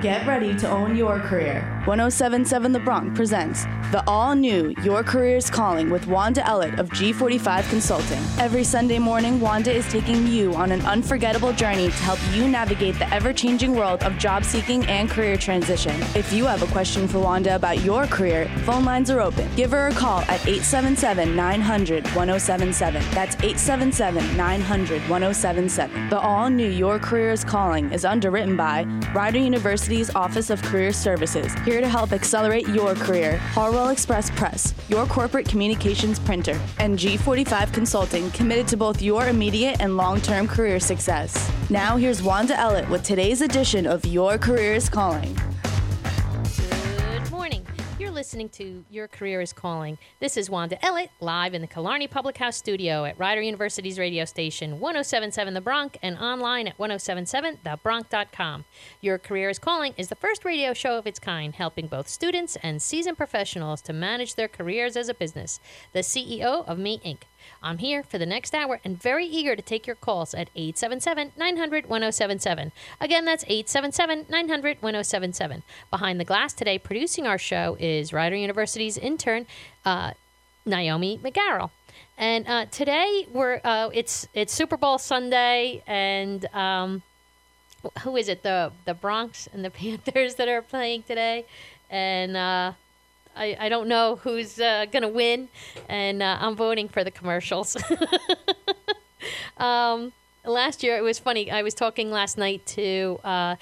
Get ready to own your career. 1077 The Bronc presents the all new Your Career's Calling with Wanda Ellett of G45 Consulting. Every Sunday morning, Wanda is taking you on an unforgettable journey to help you navigate the ever changing world of job seeking and career transition. If you have a question for Wanda about your career, phone lines are open. Give her a call at 877 900 1077. That's 877 900 1077. The all new Your Career's Calling is underwritten by Rider University's Office of Career Services, here to help accelerate your career. Harwell Express Press, your corporate communications printer, and G45 Consulting, committed to both your immediate and long term career success. Now, here's Wanda Ellett with today's edition of Your Career is Calling. Listening to Your Career is Calling. This is Wanda Ellett, live in the Killarney Public House studio at Rider University's radio station 1077 The Bronc and online at 1077thebronc.com. Your Career is Calling is the first radio show of its kind, helping both students and seasoned professionals to manage their careers as a business. The CEO of Me Inc. I'm here for the next hour and very eager to take your calls at 877 900 1077. Again, that's 877 900 1077. Behind the glass today, producing our show is Rider University's intern, uh, Naomi McGarrell. And uh, today we're uh, it's it's Super Bowl Sunday, and um, who is it? The the Broncos and the Panthers that are playing today, and uh, I, I don't know who's uh, going to win, and uh, I'm voting for the commercials. um, last year, it was funny. I was talking last night to uh,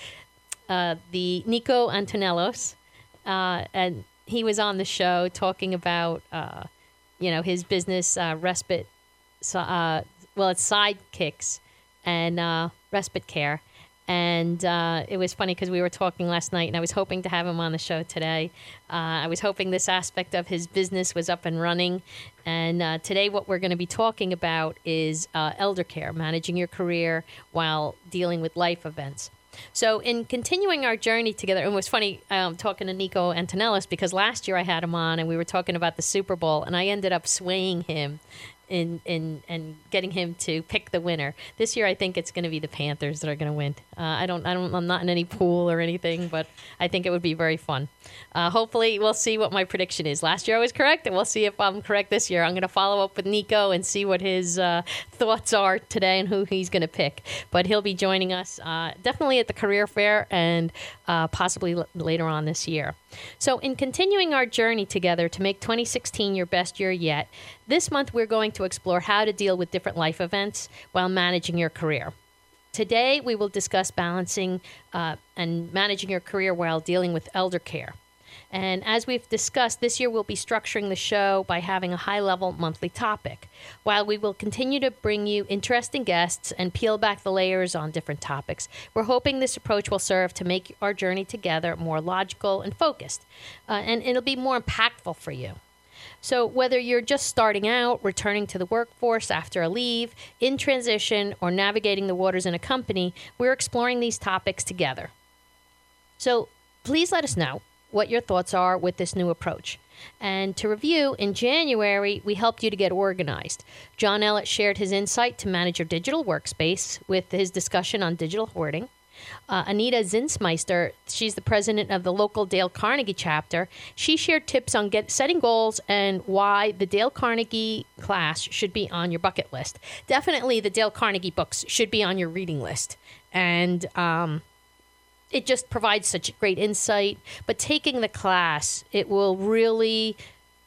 uh, the Nico Antonellos, uh, and he was on the show talking about, uh, you know, his business respite. Well, it's sidekicks and respite care. And uh, it was funny because we were talking last night, and I was hoping to have him on the show today. Uh, I was hoping this aspect of his business was up and running. And uh, today, what we're going to be talking about is uh, elder care, managing your career while dealing with life events. So, in continuing our journey together, and it was funny um, talking to Nico Antonellis because last year I had him on and we were talking about the Super Bowl, and I ended up swaying him in in and getting him to pick the winner. This year, I think it's going to be the Panthers that are going to win. Uh, I don't, I don't, I'm not in any pool or anything, but I think it would be very fun. Uh, hopefully, we'll see what my prediction is. Last year I was correct, and we'll see if I'm correct this year. I'm going to follow up with Nico and see what his uh, thoughts are today and who he's going to pick. But he'll be joining us uh, definitely at the career fair and uh, possibly l- later on this year. So, in continuing our journey together to make 2016 your best year yet, this month we're going to explore how to deal with different life events while managing your career. Today, we will discuss balancing uh, and managing your career while dealing with elder care. And as we've discussed, this year we'll be structuring the show by having a high level monthly topic. While we will continue to bring you interesting guests and peel back the layers on different topics, we're hoping this approach will serve to make our journey together more logical and focused. Uh, and it'll be more impactful for you. So, whether you're just starting out, returning to the workforce after a leave, in transition, or navigating the waters in a company, we're exploring these topics together. So, please let us know what your thoughts are with this new approach. And to review, in January, we helped you to get organized. John Ellett shared his insight to manage your digital workspace with his discussion on digital hoarding. Uh, Anita Zinsmeister, she's the president of the local Dale Carnegie chapter. She shared tips on get, setting goals and why the Dale Carnegie class should be on your bucket list. Definitely, the Dale Carnegie books should be on your reading list. And um, it just provides such great insight. But taking the class, it will really,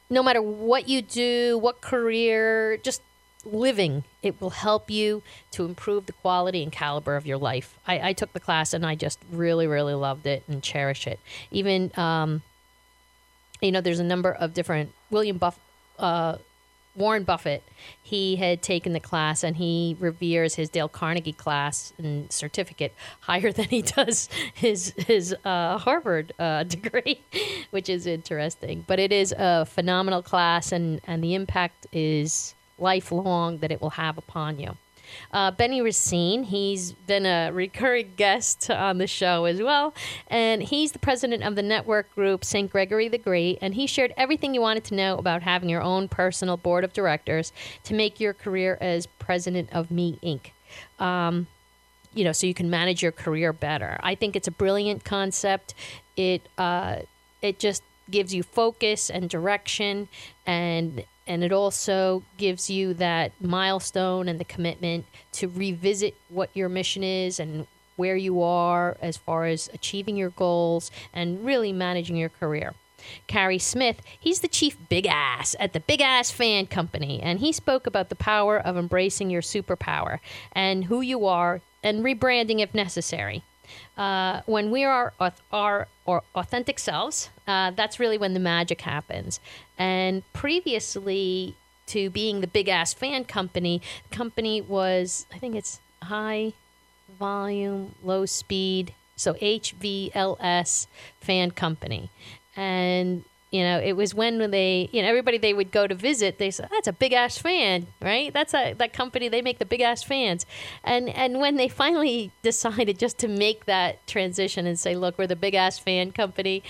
no matter what you do, what career, just living, it will help you to improve the quality and caliber of your life. I, I took the class and I just really, really loved it and cherish it. Even, um, you know, there's a number of different William Buff. Uh, Warren Buffett, he had taken the class and he reveres his Dale Carnegie class and certificate higher than he does his his uh, Harvard uh, degree, which is interesting. But it is a phenomenal class, and and the impact is lifelong that it will have upon you. Uh, Benny Racine, he's been a recurring guest on the show as well. And he's the president of the network group St. Gregory the Great. And he shared everything you wanted to know about having your own personal board of directors to make your career as president of Me Inc. Um, you know, so you can manage your career better. I think it's a brilliant concept. It uh, it just gives you focus and direction, and and it also gives you that milestone and the commitment to revisit what your mission is and where you are as far as achieving your goals and really managing your career. Carey Smith, he's the chief big ass at the Big Ass Fan Company, and he spoke about the power of embracing your superpower and who you are and rebranding if necessary. Uh, when we are our, our authentic selves, uh, that's really when the magic happens. And previously to being the big ass fan company, the company was, I think it's high volume, low speed, so HVLS fan company. And you know, it was when they, you know, everybody they would go to visit, they said, "That's a big ass fan, right? That's a that company. They make the big ass fans." And and when they finally decided just to make that transition and say, "Look, we're the big ass fan company,"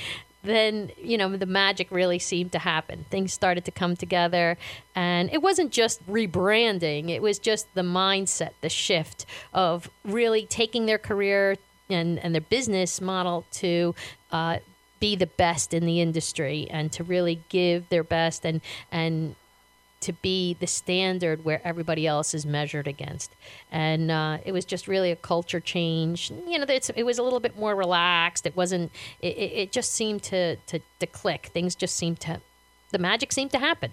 then you know the magic really seemed to happen. Things started to come together, and it wasn't just rebranding; it was just the mindset, the shift of really taking their career and and their business model to uh, be the best in the industry and to really give their best and and to be the standard where everybody else is measured against. And uh, it was just really a culture change. You know, it was a little bit more relaxed. It wasn't. It, it just seemed to, to to click. Things just seemed to, the magic seemed to happen.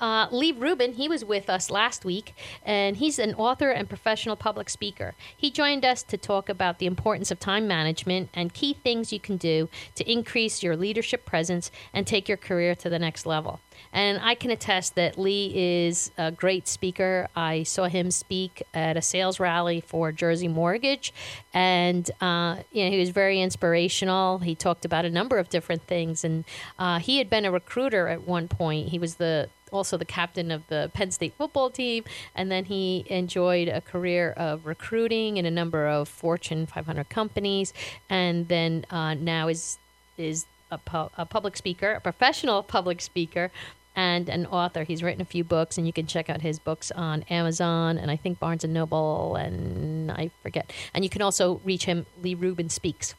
Uh, Lee Rubin, he was with us last week, and he's an author and professional public speaker. He joined us to talk about the importance of time management and key things you can do to increase your leadership presence and take your career to the next level. And I can attest that Lee is a great speaker. I saw him speak at a sales rally for Jersey Mortgage, and uh, you know he was very inspirational. He talked about a number of different things, and uh, he had been a recruiter at one point. He was the also the captain of the Penn State football team, and then he enjoyed a career of recruiting in a number of Fortune 500 companies, and then uh, now is is a, pu- a public speaker, a professional public speaker, and an author. He's written a few books, and you can check out his books on Amazon and I think Barnes and Noble, and I forget. And you can also reach him. Lee Rubin speaks.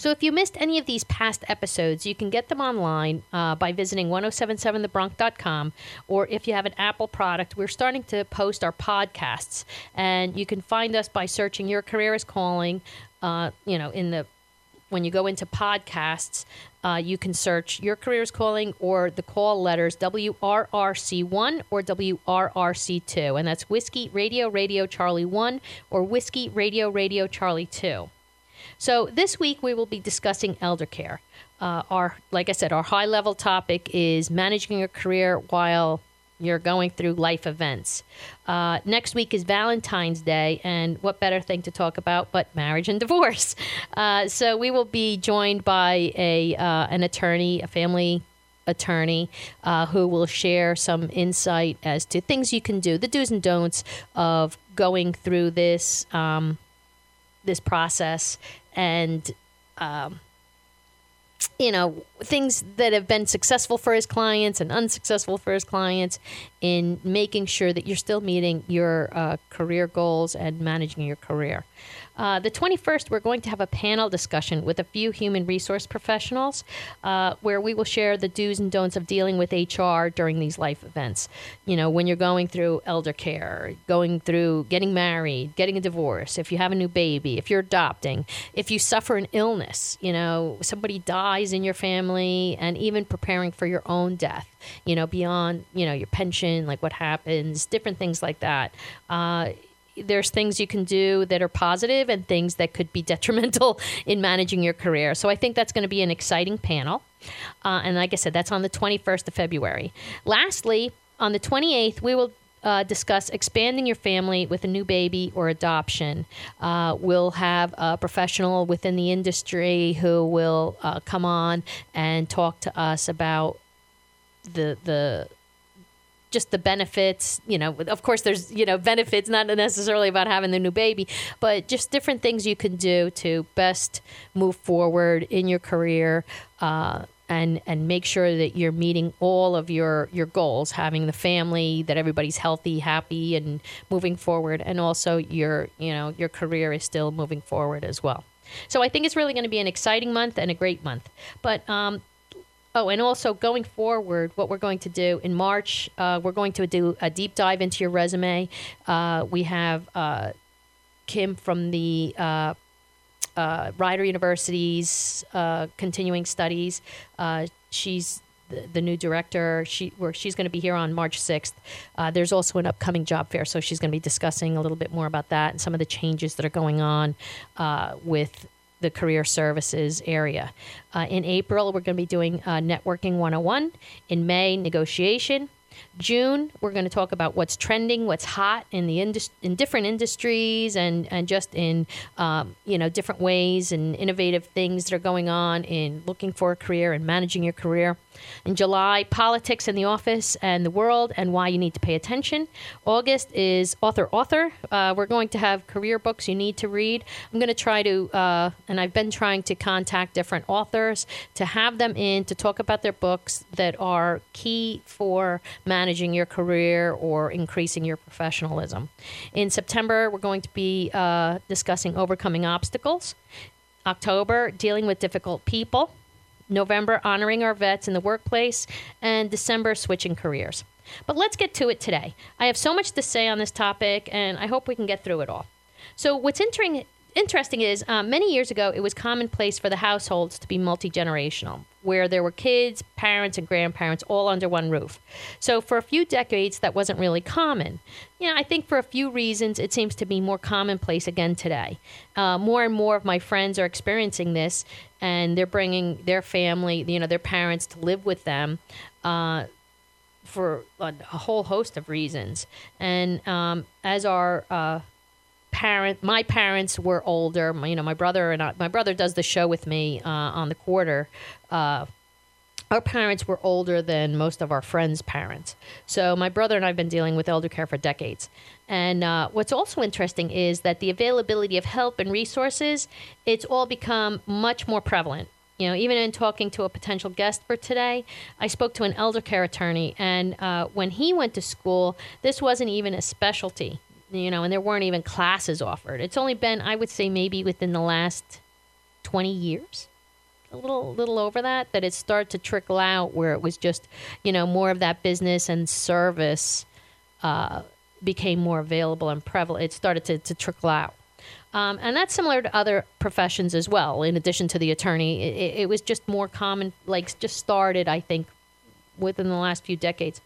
So if you missed any of these past episodes, you can get them online uh, by visiting 1077thebronx.com. Or if you have an Apple product, we're starting to post our podcasts. And you can find us by searching Your Career is Calling, uh, you know, in the when you go into podcasts, uh, you can search Your Career is Calling or the call letters WRRC1 or WRRC2. And that's Whiskey Radio Radio Charlie 1 or Whiskey Radio Radio Charlie 2. So this week we will be discussing elder care. Uh, our, like I said, our high level topic is managing your career while you're going through life events. Uh, next week is Valentine's Day, and what better thing to talk about but marriage and divorce? Uh, so we will be joined by a uh, an attorney, a family attorney, uh, who will share some insight as to things you can do, the do's and don'ts of going through this. Um, this process and um, you know things that have been successful for his clients and unsuccessful for his clients in making sure that you're still meeting your uh, career goals and managing your career uh, the 21st, we're going to have a panel discussion with a few human resource professionals uh, where we will share the do's and don'ts of dealing with HR during these life events. You know, when you're going through elder care, going through getting married, getting a divorce, if you have a new baby, if you're adopting, if you suffer an illness, you know, somebody dies in your family, and even preparing for your own death, you know, beyond, you know, your pension, like what happens, different things like that. Uh, there's things you can do that are positive and things that could be detrimental in managing your career. So I think that's going to be an exciting panel. Uh, and like I said, that's on the 21st of February. Lastly, on the 28th, we will uh, discuss expanding your family with a new baby or adoption. Uh, we'll have a professional within the industry who will uh, come on and talk to us about the the just the benefits, you know, of course there's, you know, benefits not necessarily about having the new baby, but just different things you can do to best move forward in your career. Uh, and and make sure that you're meeting all of your your goals having the family that everybody's healthy happy and moving forward and also your you know your career is still moving forward as well so i think it's really going to be an exciting month and a great month but um Oh, and also going forward, what we're going to do in March, uh, we're going to do a deep dive into your resume. Uh, we have uh, Kim from the uh, uh, Rider University's uh, continuing studies. She's the, the, new director. She she's going to be here on March sixth. There's also an upcoming job fair, so she's going to be discussing a little bit more about that and some of the changes that are going on with the career services area. Uh, in April, we're going to be doing networking 101. In May, negotiation. June, we're going to talk about what's trending, what's hot in the indus- in different industries, and and just in um, you know different ways and innovative things that are going on in looking for a career and managing your career. In July, politics in the office and the world and why you need to pay attention. August is author author. Uh, we're going to have career books you need to read. I'm going to try to, uh, and I've been trying to contact different authors to have them in to talk about their books that are key for managing your career or increasing your professionalism. In September, we're going to be uh, discussing overcoming obstacles. October, dealing with difficult people. November, honoring our vets in the workplace, and December, switching careers. But let's get to it today. I have so much to say on this topic, and I hope we can get through it all. So, what's interesting, interesting is uh, many years ago, it was commonplace for the households to be multi generational, where there were kids, parents, and grandparents all under one roof. So, for a few decades, that wasn't really common. You know, I think for a few reasons, it seems to be more commonplace again today. Uh, more and more of my friends are experiencing this, and they're bringing their family, you know, their parents to live with them. Uh, for a, whole host of reasons, and um, as our uh, parent my parents were older. My, you know my brother and I, my brother does the show with me uh, on the quarter. Uh, our parents were older than most of our friends parents. So my brother and i've been dealing with elder care for decades. And uh, what's also interesting is that the availability of help and resources it's all become much more prevalent. You know, even in talking to a potential guest for today, I spoke to an elder care attorney, and uh, when he went to school, this wasn't even a specialty you know, and there weren't even classes offered. It's only been, I would say, maybe within the last 20 years, a little, little over that, that it started to trickle out where it was just, you know, more of that business and service uh, became more available and prevalent. It started to, to trickle out. Um, and that's similar to other professions as well. In addition to the attorney, it, it was just more common, like just started, I think, within the last few decades.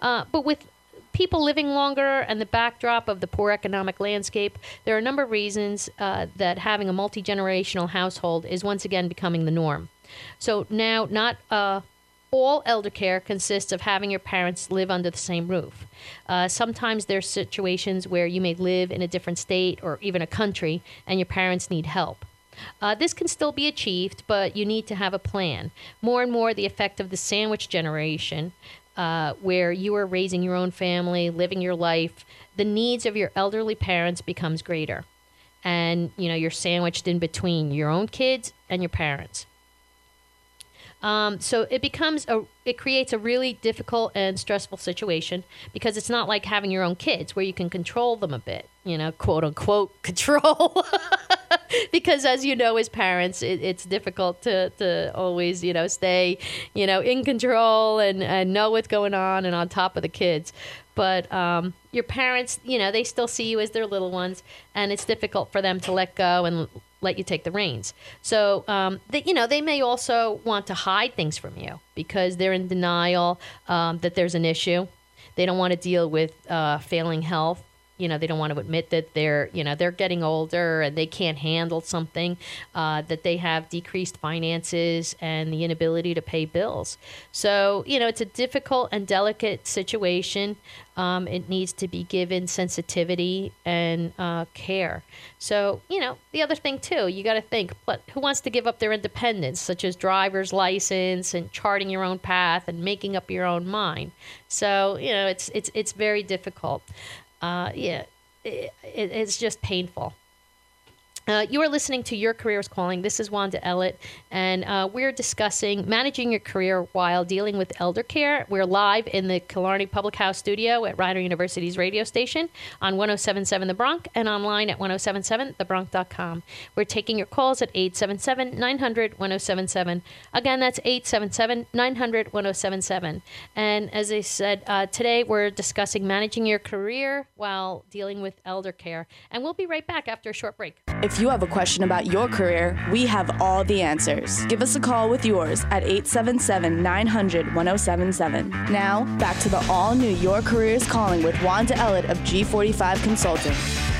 Uh, but with people living longer and the backdrop of the poor economic landscape, there are a number of reasons uh, that having a multi generational household is once again becoming the norm. So now, not uh, all elder care consists of having your parents live under the same roof. Uh, sometimes there's situations where you may live in a different state or even a country and your parents need help. Uh, this can still be achieved, but you need to have a plan. More and more, the effect of the sandwich generation, uh, where you are raising your own family, living your life, the needs of your elderly parents becomes greater. And, you know, you're sandwiched in between your own kids and your parents. Um, so it becomes a, it creates a really difficult and stressful situation because it's not like having your own kids where you can control them a bit, you know, quote unquote control. because as you know, as parents, it, it's difficult to, to always, you know, stay, you know, in control and, and know what's going on and on top of the kids. But um, your parents, you know, they still see you as their little ones, and it's difficult for them to let go and let you take the reins. So, um, you know, they may also want to hide things from you because they're in denial um, that there's an issue. They don't want to deal with uh, failing health you know they don't want to admit that they're you know they're getting older and they can't handle something uh, that they have decreased finances and the inability to pay bills. So you know it's a difficult and delicate situation. Um, it needs to be given sensitivity and uh, care. So you know the other thing too you got to think but who wants to give up their independence such as driver's license and charting your own path and making up your own mind? So you know it's it's it's very difficult uh, yeah, it, it's just painful. Uh, you are listening to Your Career is Calling. This is Wanda Ellett, and uh, we're discussing managing your career while dealing with elder care. We're live in the Killarney Public House studio at Rider University's radio station on 1077 The Bronc and online at 1077thebronc.com. We're taking your calls at 877 900 1077. Again, that's 877 900 1077. And as I said, uh, today we're discussing managing your career while dealing with elder care. And we'll be right back after a short break. If you have a question about your career, we have all the answers. Give us a call with yours at 877 900 1077. Now, back to the all new Your Career is Calling with Wanda Ellett of G45 Consulting.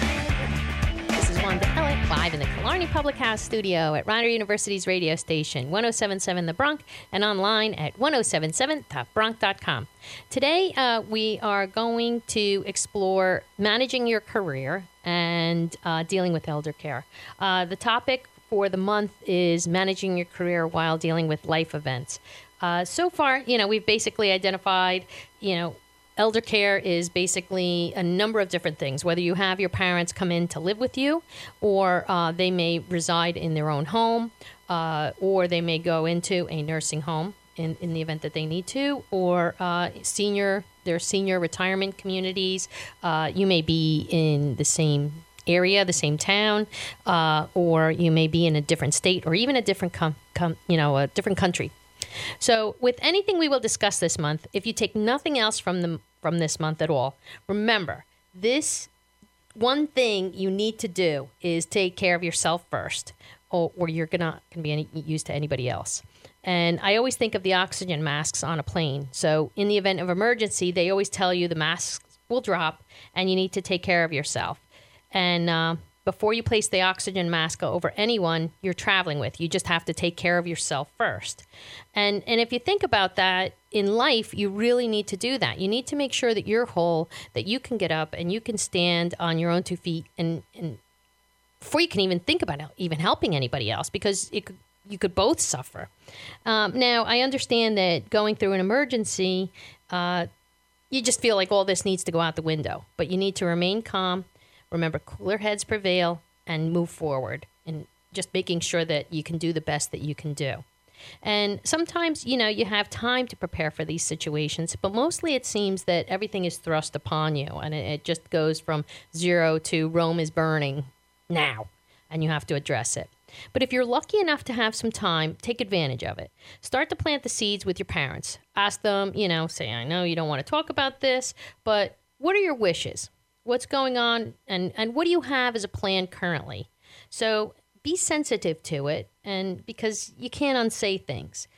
Live in the Killarney Public House studio at Rider University's radio station, 1077 The Bronc, and online at 1077thebronc.com. Today, uh, we are going to explore managing your career and uh, dealing with elder care. Uh, the topic for the month is managing your career while dealing with life events. Uh, so far, you know, we've basically identified, you know, elder care is basically a number of different things. Whether you have your parents come in to live with you, or uh, they may reside in their own home, uh, or they may go into a nursing home in, in the event that they need to, or uh, senior, their senior retirement communities. Uh, you may be in the same area, the same town, uh, or you may be in a different state, or even a different com- com- you know a different country. So, with anything we will discuss this month, if you take nothing else from the from this month at all, remember this one thing you need to do is take care of yourself first, or, or you're gonna gonna be any use to anybody else. And I always think of the oxygen masks on a plane. So, in the event of emergency, they always tell you the masks will drop and you need to take care of yourself. And uh, before you place the oxygen mask over anyone you're traveling with, you just have to take care of yourself first. And, and if you think about that in life, you really need to do that. You need to make sure that you're whole, that you can get up and you can stand on your own two feet and, and before you can even think about even helping anybody else because it could you could both suffer. Um, now, I understand that going through an emergency, uh, you just feel like all this needs to go out the window, but you need to remain calm. Remember, cooler heads prevail and move forward, and just making sure that you can do the best that you can do. And sometimes, you know, you have time to prepare for these situations, but mostly it seems that everything is thrust upon you and it, just goes from zero to Rome is burning now, and you have to address it. But if you're lucky enough to have some time, take advantage of it. Start to plant the seeds with your parents. Ask them, you know, say, I know you don't want to talk about this, but what are your wishes? What's going on? And, and what do you have as a plan currently? So be sensitive to it, and because you can't unsay things.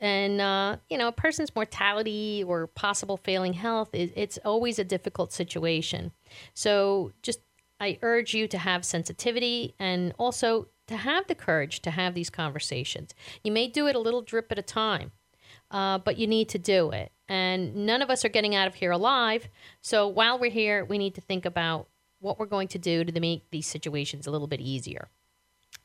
And, uh, you know, a person's mortality or possible failing health, it, it's always a difficult situation. So just I urge you to have sensitivity and also to have the courage to have these conversations. You may do it a little drip at a time, uh, but you need to do it. And none of us are getting out of here alive. So while we're here, we need to think about what we're going to do to make these situations a little bit easier.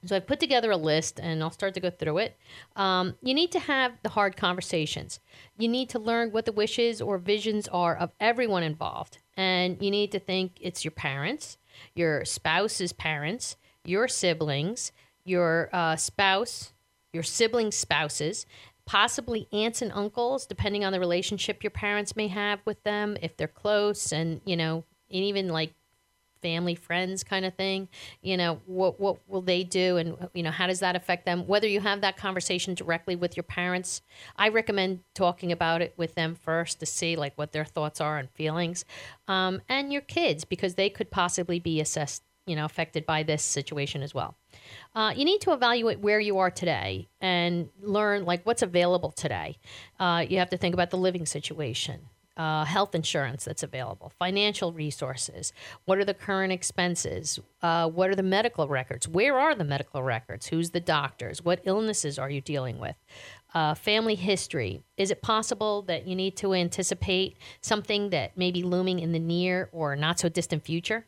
So I've put together a list and I'll start to go through it. Um, you need to have the hard conversations. You need to learn what the wishes or visions are of everyone involved. And you need to think it's your parents, your spouse's parents, your siblings, your uh, spouse, your sibling spouses, possibly aunts and uncles, depending on the relationship your parents may have with them, if they're close, and you know, and even like family friends kind of thing you know what what will they do and you know how does that affect them? Whether you have that conversation directly with your parents i recommend talking about it with them first to see like what their thoughts are and feelings um, and your kids because they could possibly be assessed you know affected by this situation as well. Uh, you need to evaluate where you are today and learn like what's available today. Uh, you have to think about the living situation. Uh, health insurance that's available, financial resources. What are the current expenses? Uh, what are the medical records? Where are the medical records? Who's the doctors? What illnesses are you dealing with? Uh, family history. Is it possible that you need to anticipate something that may be looming in the near or not so distant future?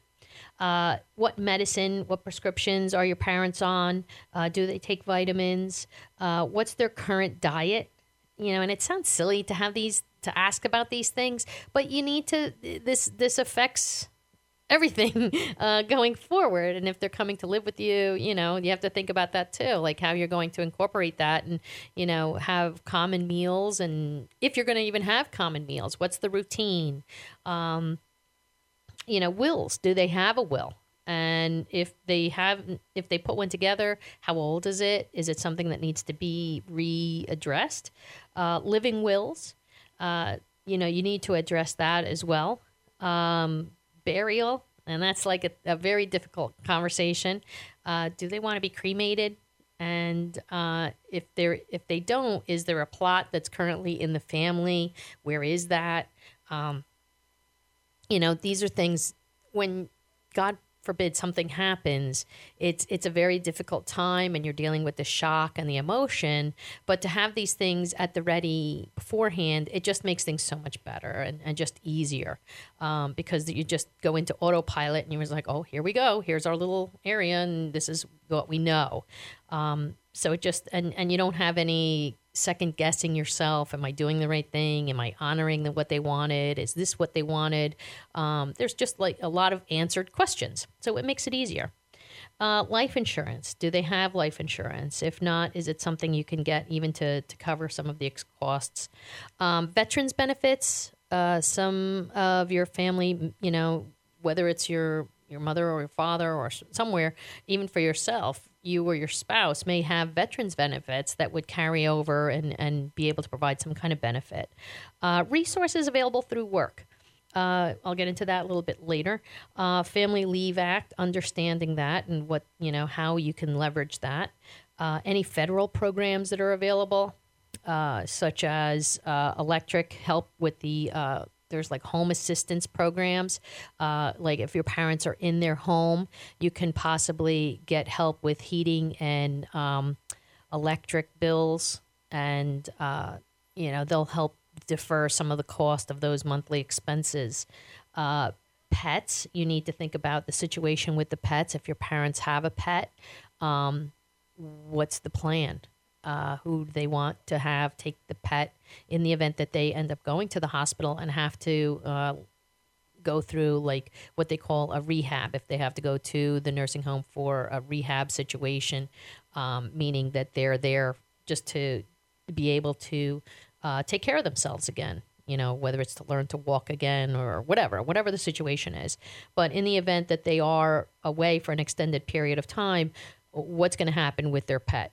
Uh, what medicine, what prescriptions are your parents on? Uh, do they take vitamins? Uh, what's their current diet? You know, and it sounds silly to have these to ask about these things, but you need to. This this affects everything uh, going forward. And if they're coming to live with you, you know, you have to think about that too, like how you're going to incorporate that and, you know, have common meals. And if you're going to even have common meals, what's the routine? Um, you know, wills. Do they have a will? And if they have, if they put one together, how old is it? Is it something that needs to be readdressed? Uh, living wills, uh, you know, you need to address that as well. Um, burial, and that's like a, a very difficult conversation. Uh, do they want to be cremated? And uh, if they're if they don't, is there a plot that's currently in the family? Where is that? Um, you know, these are things when God forbid something happens, it's it's a very difficult time and you're dealing with the shock and the emotion. But to have these things at the ready beforehand, it just makes things so much better and, and just easier. Um, because you just go into autopilot and you're just like, oh, here we go. Here's our little area and this is what we know. Um, so it just and, and you don't have any second guessing yourself. Am I doing the right thing? Am I honoring the, what they wanted? Is this what they wanted? Um, there's just like a lot of answered questions. So it makes it easier. Uh, life insurance. Do they have life insurance? If not, is it something you can get even to, to cover some of the costs? Um, veterans benefits. Uh, some of your family, you know, whether it's your your mother or your father or somewhere, even for yourself, you or your spouse may have veterans benefits that would carry over and, and be able to provide some kind of benefit. Uh, resources available through work. Uh, I'll get into that a little bit later. Uh, Family Leave Act, understanding that and what, you know, how you can leverage that. Uh, any federal programs that are available, uh, such as uh, electric help with the there's like home assistance programs. Uh, like if your parents are in their home, you can possibly get help with heating and um, electric bills, and uh, you know they'll help defer some of the cost of those monthly expenses. Uh, pets, you need to think about the situation with the pets. If your parents have a pet, um, what's the plan? Uh, who they want to have take the pet in the event that they end up going to the hospital and have to uh, go through like what they call a rehab if they have to go to the nursing home for a rehab situation, um, meaning that they're there just to be able to uh, take care of themselves again. You know, whether it's to learn to walk again or whatever, whatever the situation is. But in the event that they are away for an extended period of time, what's going to happen with their pet?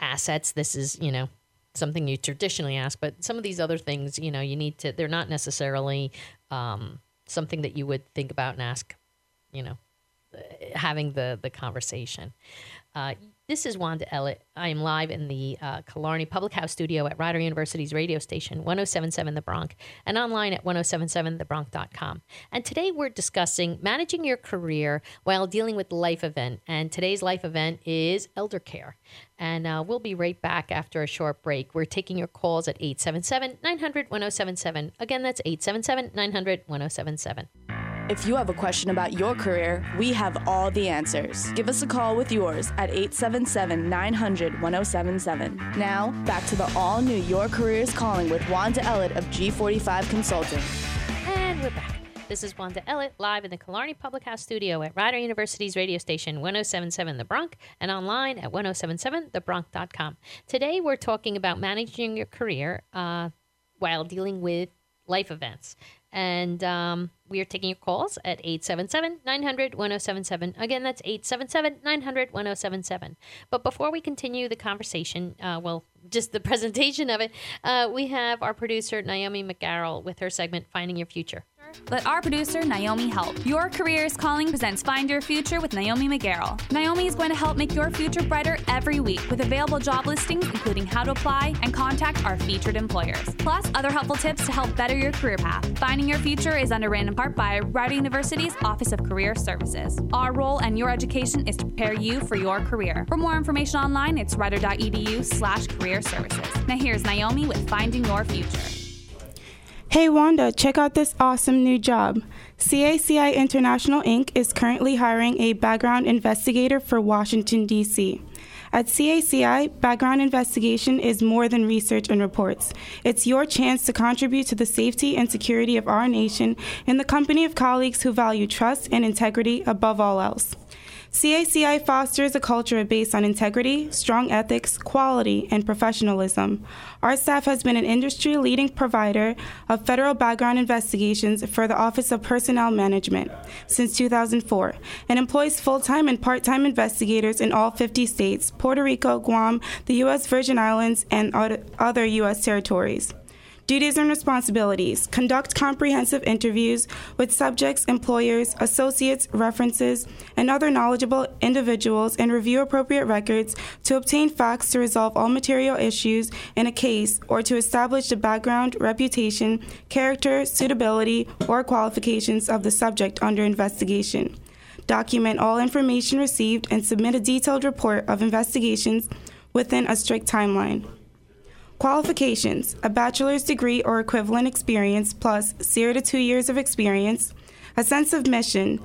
Assets. This is, you know, something you traditionally ask, but some of these other things, you know, you need to, they're not necessarily um, something that you would think about and ask, you know, having the, the conversation. Uh, this is Wanda Ellett. I am live in the uh, Killarney Public House studio at Rider University's radio station, 1077 The Bronc, and online at 1077thebronc.com. And today we're discussing managing your career while dealing with life event. And today's life event is elder care. And uh, we'll be right back after a short break. We're taking your calls at 877 900 1077. Again, that's 877 900 1077. If you have a question about your career, we have all the answers. Give us a call with yours at 877 900 1077. Now, back to the all new Your Careers Calling with Wanda Ellett of G45 Consulting. And we're back. This is Wanda Ellett live in the Killarney Public House studio at Rider University's radio station 1077 The Bronc and online at 1077thebronc.com. Today we're talking about managing your career uh, while dealing with life events. And um, we are taking your calls at 877 900 1077. Again, that's 877 900 1077. But before we continue the conversation, uh, well, just the presentation of it, uh, we have our producer, Naomi McGarrell, with her segment, Finding Your Future. Let our producer, Naomi, help. Your Careers Calling presents Find Your Future with Naomi McGarrell. Naomi is going to help make your future brighter every week with available job listings, including how to apply and contact our featured employers. Plus, other helpful tips to help better your career path. Finding Your Future is underwritten in part by Rider University's Office of Career Services. Our role and your education is to prepare you for your career. For more information online, it's rider.edu slash career services. Now here's Naomi with Finding Your Future. Hey Wanda, check out this awesome new job. CACI International Inc. is currently hiring a background investigator for Washington, D.C. At CACI, background investigation is more than research and reports. It's your chance to contribute to the safety and security of our nation in the company of colleagues who value trust and integrity above all else. CACI fosters a culture based on integrity, strong ethics, quality, and professionalism. Our staff has been an industry leading provider of federal background investigations for the Office of Personnel Management since 2004 and employs full time and part time investigators in all 50 states, Puerto Rico, Guam, the U.S. Virgin Islands, and other U.S. territories. Duties and responsibilities conduct comprehensive interviews with subjects, employers, associates, references, and other knowledgeable individuals and review appropriate records to obtain facts to resolve all material issues in a case or to establish the background, reputation, character, suitability, or qualifications of the subject under investigation. Document all information received and submit a detailed report of investigations within a strict timeline. Qualifications a bachelor's degree or equivalent experience plus zero to two years of experience, a sense of mission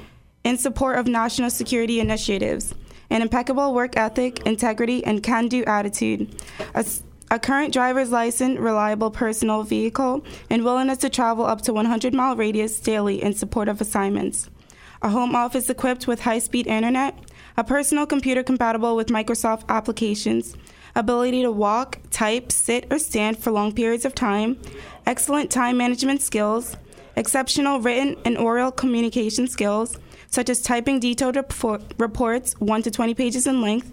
in support of national security initiatives, an impeccable work ethic, integrity, and can do attitude, a, a current driver's license, reliable personal vehicle, and willingness to travel up to 100 mile radius daily in support of assignments, a home office equipped with high speed internet, a personal computer compatible with Microsoft applications ability to walk, type, sit, or stand for long periods of time, excellent time management skills, exceptional written and oral communication skills, such as typing detailed reports 1 to 20 pages in length,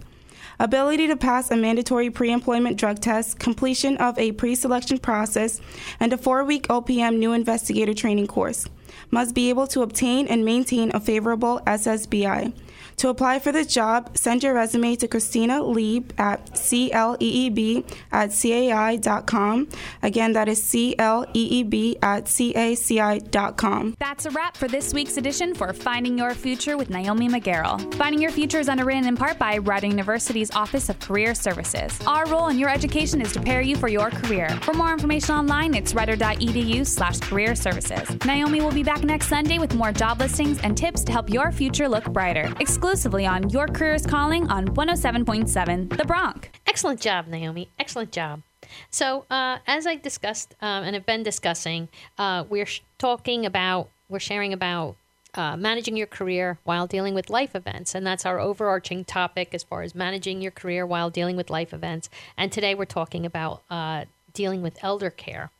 ability to pass a mandatory pre employment drug test, completion of a pre selection process, and a four week OPM new investigator training course. Must be able to obtain and maintain a favorable SSBI. To apply for this job, send your resume to Christina Lieb at cleeb at caci.com. Again, that is cleeb at caci.com. That's a wrap for this week's edition for Finding Your Future with Naomi McGarrell. Finding Your Future is underwritten in part by Rider University's Office of Career Services. Our role in your education is to prepare you for your career. For more information online, it's rider.edu slash career services. Naomi will be back next Sunday with more job listings and tips to help your future look brighter. Exclusively on Your Careers Calling on 107.7 The Bronc. Excellent job, Naomi. Excellent job. So, uh, as I discussed um, and have been discussing, uh, we're sh- talking about, we're sharing about uh, managing your career while dealing with life events. And that's our overarching topic as far as managing your career while dealing with life events. And today we're talking about uh, dealing with elder care.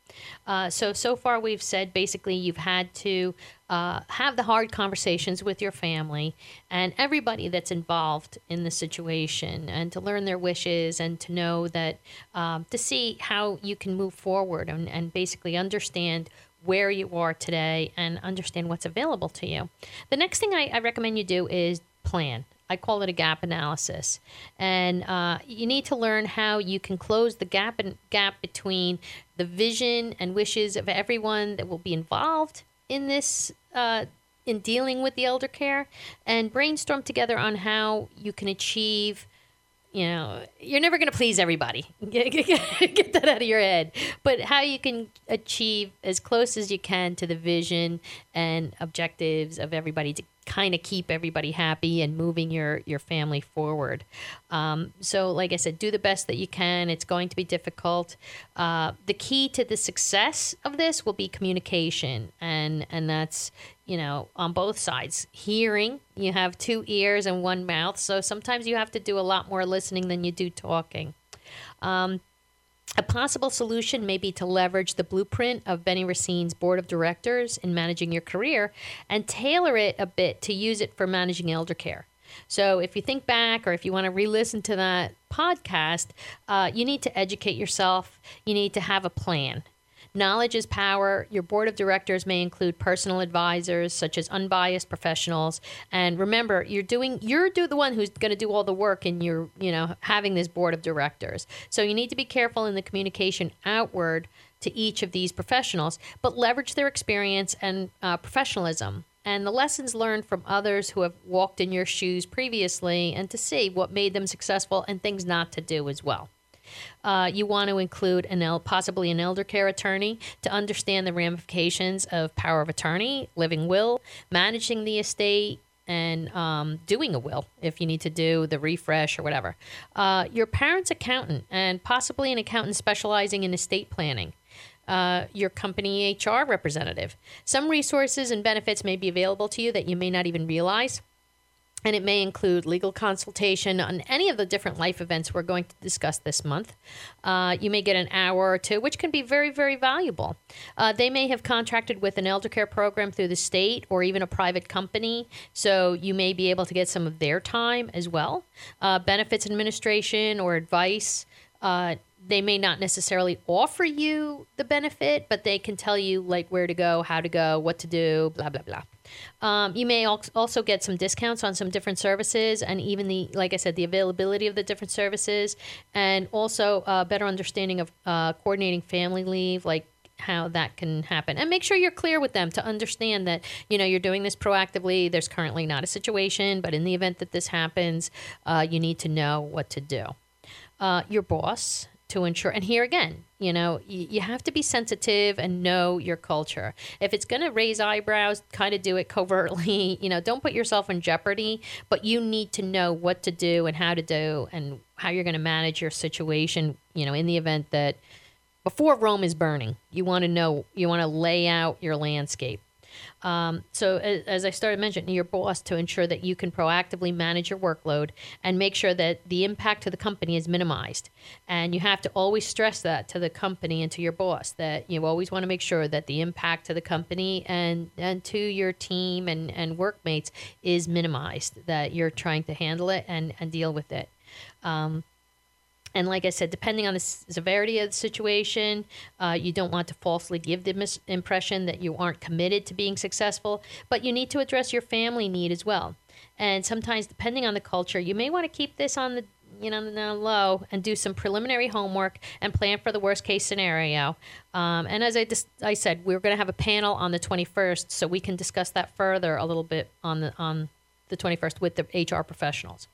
Uh, so, so far we've said basically you've had to uh, have the hard conversations with your family and everybody that's involved in the situation and to learn their wishes and to know that um, to see how you can move forward and, and basically understand where you are today and understand what's available to you. The next thing I, I recommend you do is plan. I call it a gap analysis, and uh, you need to learn how you can close the gap and gap between the vision and wishes of everyone that will be involved in this uh, in dealing with the elder care, and brainstorm together on how you can achieve you know, you're never going to please everybody. Get, that out of your head. But how you can achieve as close as you can to the vision and objectives of everybody to kind of keep everybody happy and moving your your family forward. Um, so, like I said, do the best that you can. It's going to be difficult. Uh, the key to the success of this will be communication, and and that's you know on both sides. Hearing, you have two ears and one mouth, so sometimes you have to do a lot more listening than you do talking. Um, a possible solution may be to leverage the blueprint of Benny Racine's board of directors in managing your career and tailor it a bit to use it for managing elder care. So, if you think back or if you want to re listen to that podcast, uh, you need to educate yourself. You need to have a plan. Knowledge is power. Your board of directors may include personal advisors, such as unbiased professionals. And remember, you're doing you're do the one who's going to do all the work and you're you know having this board of directors. So you need to be careful in the communication outward to each of these professionals, but leverage their experience and uh, professionalism and the lessons learned from others who have walked in your shoes previously and to see what made them successful and things not to do as well. Uh, you want to include an el- possibly an elder care attorney to understand the ramifications of power of attorney, living will, managing the estate, and um, doing a will if you need to do the refresh or whatever. Uh, your parent's accountant and possibly an accountant specializing in estate planning. Uh, your company HR representative. Some resources and benefits may be available to you that you may not even realize and it may include legal consultation on any of the different life events we're going to discuss this month. Uh, you may get an hour or two, which can be very, very valuable. Uh, they may have contracted with an elder care program through the state or even a private company, so you may be able to get some of their time as well. Uh, benefits administration or advice. Uh, they may not necessarily offer you the benefit, but they can tell you like where to go, how to go, what to do, blah blah blah. Um, you may also get some discounts on some different services, and even the, like I said, the availability of the different services, and also a better understanding of uh, coordinating family leave, like how that can happen. And make sure you're clear with them to understand that you know you're doing this proactively. There's currently not a situation but in the event that this happens uh, you need to know what to do. Uh, your boss to ensure. And here again, you know, you, you have to be sensitive and know your culture. If it's going to raise eyebrows, kind of do it covertly. You know, don't put yourself in jeopardy, but you need to know what to do and how to do and how you're going to manage your situation, you know, in the event that before Rome is burning, you want to know, you want to lay out your landscape. Um, so, as, as, I started mentioning, your boss to ensure that you can proactively manage your workload and make sure that the impact to the company is minimized. And you have to always stress that to the company and to your boss that you always want to make sure that the impact to the company and, and to your team and, and workmates is minimized, that you're trying to handle it and, and deal with it. Um, and like I said, depending on the severity of the situation, uh, you don't want to falsely give the mis- impression that you aren't committed to being successful, but you need to address your family need as well. And sometimes, depending on the culture, you may want to keep this on the you know low and do some preliminary homework and plan for the worst case scenario. Um, and as I dis- I said, we're going to have a panel on the 21st, so we can discuss that further a little bit on the on the 21st with the HR professionals.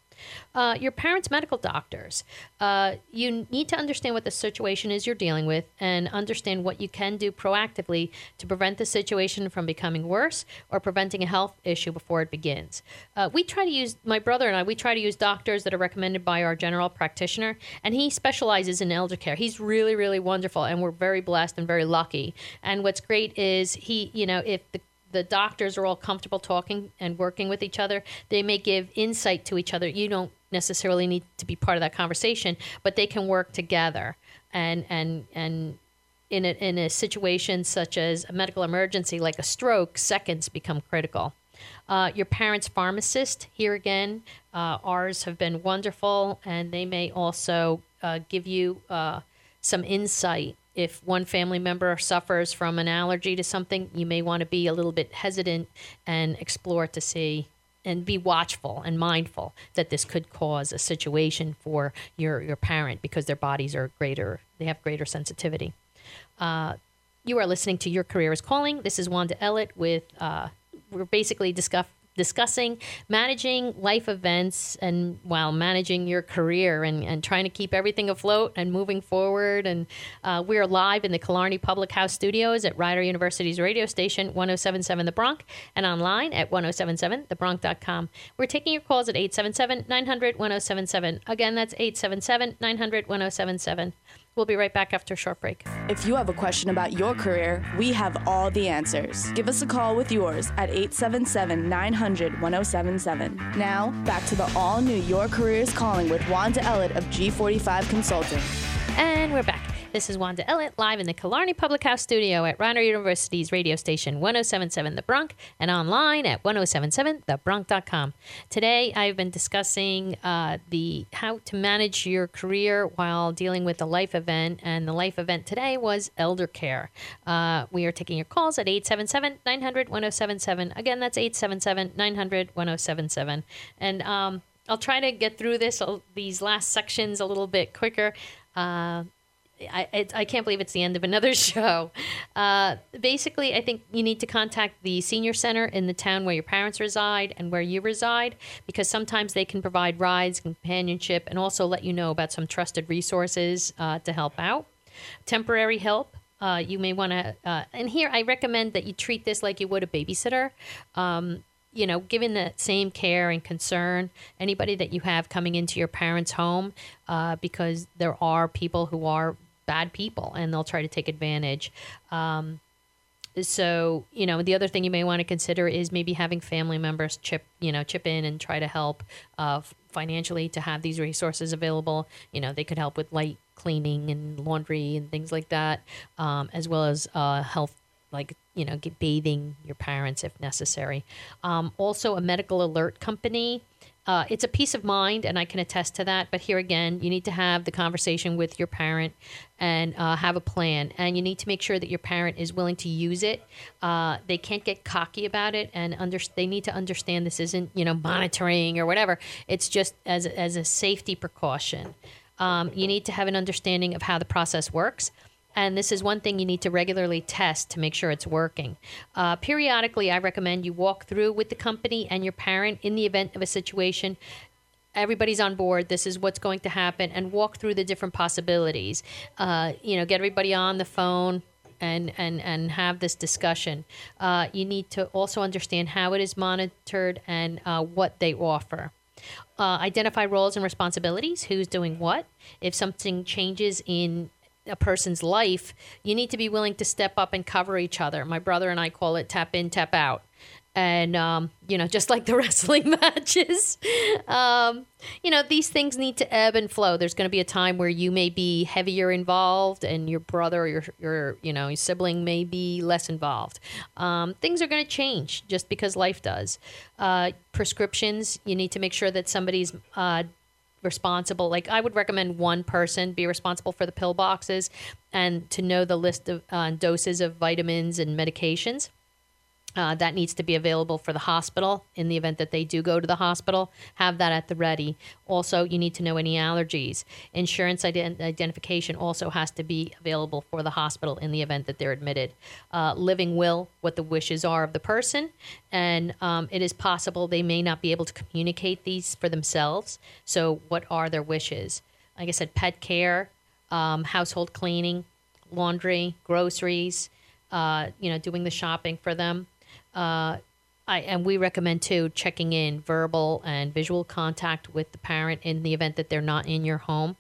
Uh, your parents' medical doctors. Uh, you need to understand what the situation is you're dealing with and understand what you can do proactively to prevent the situation from becoming worse or preventing a health issue before it begins. Uh, we try to use, my brother and I, we try to use doctors that are recommended by our general practitioner, and he specializes in elder care. He's really, really wonderful, and we're very blessed and very lucky. And what's great is he, you know, if the the doctors are all comfortable talking and working with each other, they may give insight to each other. You don't necessarily need to be part of that conversation, but they can work together. And and and in a, in a situation such as a medical emergency like a stroke, seconds become critical. Uh, your parents' pharmacist, here again, uh, ours have been wonderful, and they may also uh, give you uh, some insight if one family member suffers from an allergy to something, you may want to be a little bit hesitant and explore to see and be watchful and mindful that this could cause a situation for your, your parent because their bodies are greater, they have greater sensitivity. Uh, you are listening to Your Career is Calling. This is Wanda Ellett with, uh, we're basically discuss, discussing managing life events and while managing your career and, and trying to keep everything afloat and moving forward. And uh, we're live in the Killarney Public House studios at Rider University's radio station 1077 The Bronc and online at 1077thebronc.com. We're taking your calls at 877 900 1077. Again, that's 877 900 1077. We'll be right back after a short break. If you have a question about your career, we have all the answers. Give us a call with yours at 877 900 1077. Now, back to the all new Your Careers Calling with Wanda Ellett of G45 Consulting. And we're back. This is Wanda Ellett live in the Killarney Public House studio at Rider University's radio station 1077 The Bronc and online at 1077thebronc.com. Today I've been discussing uh, the how to manage your career while dealing with a life event, and the life event today was elder care. Uh, we are taking your calls at 877 900 1077. Again, that's 877 900 1077. And um, I'll try to get through this these last sections a little bit quicker. Uh, I, I can't believe it's the end of another show. Uh, basically, I think you need to contact the senior center in the town where your parents reside and where you reside because sometimes they can provide rides, companionship, and also let you know about some trusted resources uh, to help out. Temporary help. Uh, you may want to, uh, and here I recommend that you treat this like you would a babysitter. Um, you know, given the same care and concern, anybody that you have coming into your parents' home, uh, because there are people who are bad people and they'll try to take advantage. Um, so you know the other thing you may want to consider is maybe having family members chip you know chip in and try to help uh, financially to have these resources available you know they could help with light cleaning and laundry and things like that um, as well as uh, health like you know bathing your parents if necessary um, also a medical alert company uh, it's a peace of mind, and I can attest to that. But here again, you need to have the conversation with your parent and uh, have a plan. And you need to make sure that your parent is willing to use it. Uh, they can't get cocky about it, and under- they need to understand this isn't you know monitoring or whatever. It's just as as a safety precaution. Um, you need to have an understanding of how the process works. And this is one thing you need to regularly test to make sure it's working. Uh, periodically, I recommend you walk through with the company and your parent in the event of a situation. Everybody's on board. This is what's going to happen and walk through the different possibilities. Uh, you know get everybody on the phone and and and have this discussion. Uh, you need to also understand how it is monitored and uh, what they offer. Uh, identify roles and responsibilities. Who's doing what? If something changes in a person's life, you need to be willing to step up and cover each other. My brother and I call it tap in, tap out. And, um, you know, just like the wrestling matches, um, you know, these things need to ebb and flow. There's going to be a time where you may be heavier involved and your brother or your, your you know, your sibling may be less involved. Um, things are going to change just because life does. Uh, prescriptions, you need to make sure that somebody's uh, responsible. Like i would recommend one person be responsible for the pill boxes and to know the list of uh, doses of vitamins and medications uh, that needs to be available for the hospital in the event that they do go to the hospital. Have that at the ready. Also, you need to know any allergies. Insurance ident- identification also has to be available for the hospital in the event that they're admitted. Uh, living will, what the wishes are of the person, and um, it is possible they may not be able to communicate these for themselves. So, what are their wishes? Like I said, pet care, um, household cleaning, laundry, groceries. Uh, you know, doing the shopping for them. Uh, I, and we recommend too checking in verbal and visual contact with the parent in the event that they're not in your home.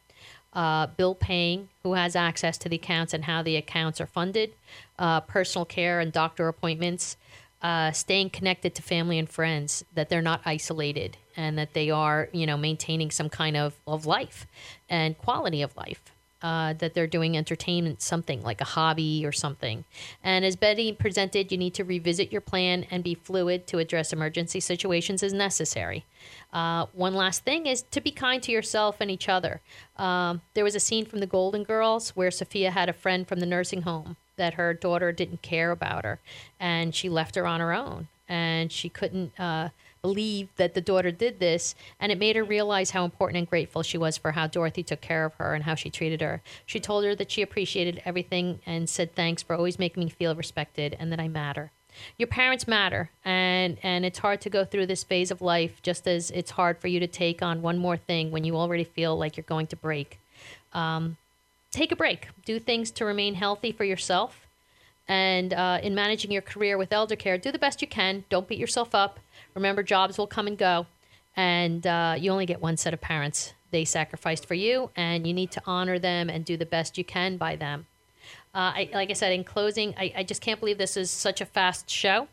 Uh, bill paying, who has access to the accounts and how the accounts are funded, uh, personal care and doctor appointments, uh, staying connected to family and friends, that they're not isolated and that they are, you know, maintaining some kind of, of life and quality of life uh, that they're doing entertainment, something like a hobby or something. And as Betty presented, you need to revisit your plan and be fluid to address emergency situations as necessary. Uh, one last thing is to be kind to yourself and each other. Um, there was a scene from The Golden Girls where Sophia had a friend from the nursing home that her daughter didn't care about her, and she left her on her own, and she couldn't. Uh, believe that the daughter did this, and it made her realize how important and grateful she was for how Dorothy took care of her and how she treated her. She told her that she appreciated everything and said thanks for always making me feel respected and that I matter. Your parents matter, and and it's hard to go through this phase of life just as it's hard for you to take on one more thing when you already feel like you're going to break. Um, take a break. Do things to remain healthy for yourself. And uh, in managing your career with elder care, do the best you can. Don't beat yourself up. Remember, jobs will come and go, and uh, you only get one set of parents. They sacrificed for you, and you need to honor them and do the best you can by them. Uh, I, like I said, in closing, I, I just can't believe this is such a fast show.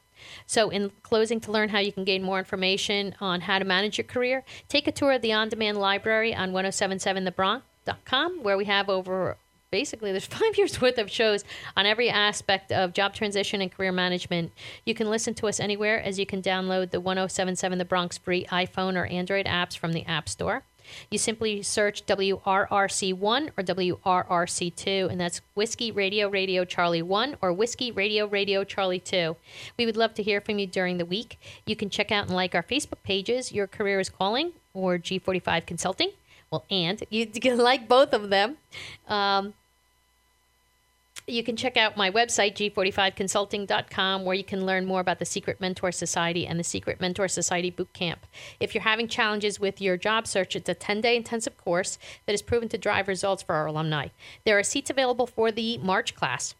So, in closing, to learn how you can gain more information on how to manage your career, take a tour of the on demand library on 1077thebronc.com, where we have over basically there's five years worth of shows on every aspect of job transition and career management. You can listen to us anywhere as you can download the 1077 The Bronc free iPhone or Android apps from the App Store. You simply search WRRC1 or WRRC2, and that's Whiskey Radio Radio Charlie 1 or Whiskey Radio Radio Charlie 2. We would love to hear from you during the week. You can check out and like our Facebook pages, Your Career is Calling or G45 Consulting. Well, and you can like both of them. Um, you can check out my website, g45consulting.com, where you can learn more about the Secret Mentor Society and the Secret Mentor Society Boot Camp. If you're having challenges with your job search, it's a 10 day intensive course that is proven to drive results for our alumni. There are seats available for the March class.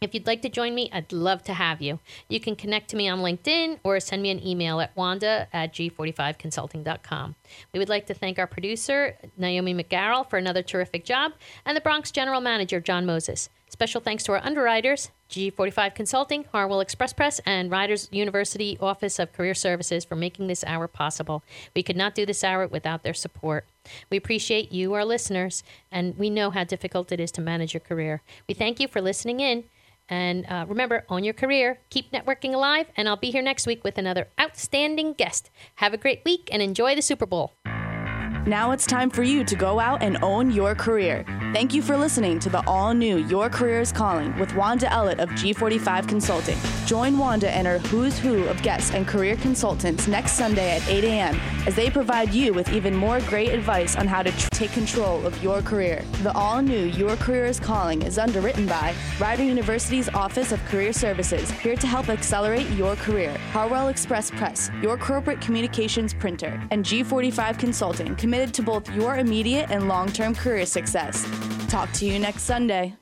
If you'd like to join me, I'd love to have you. You can connect to me on LinkedIn or send me an email at wanda at g45consulting.com. We would like to thank our producer, Naomi McGarrell, for another terrific job, and the Bronc General Manager, John Moses. Special thanks to our underwriters, G45 Consulting, Harwell Express Press, and Riders University Office of Career Services for making this hour possible. We could not do this hour without their support. We appreciate you, our listeners, and we know how difficult it is to manage your career. We thank you for listening in. And uh, remember, own your career, keep networking alive, and I'll be here next week with another outstanding guest. Have a great week and enjoy the Super Bowl. Now it's time for you to go out and own your career. Thank you for listening to the all new Your Career is Calling with Wanda Ellett of G45 Consulting. Join Wanda and her who's who of guests and career consultants next Sunday at 8 a.m. as they provide you with even more great advice on how to tr- take control of your career. The all new Your Career is Calling is underwritten by Rider University's Office of Career Services, here to help accelerate your career. Harwell Express Press, your corporate communications printer, and G45 Consulting, committed to both your immediate and long term career success. Talk to you next Sunday.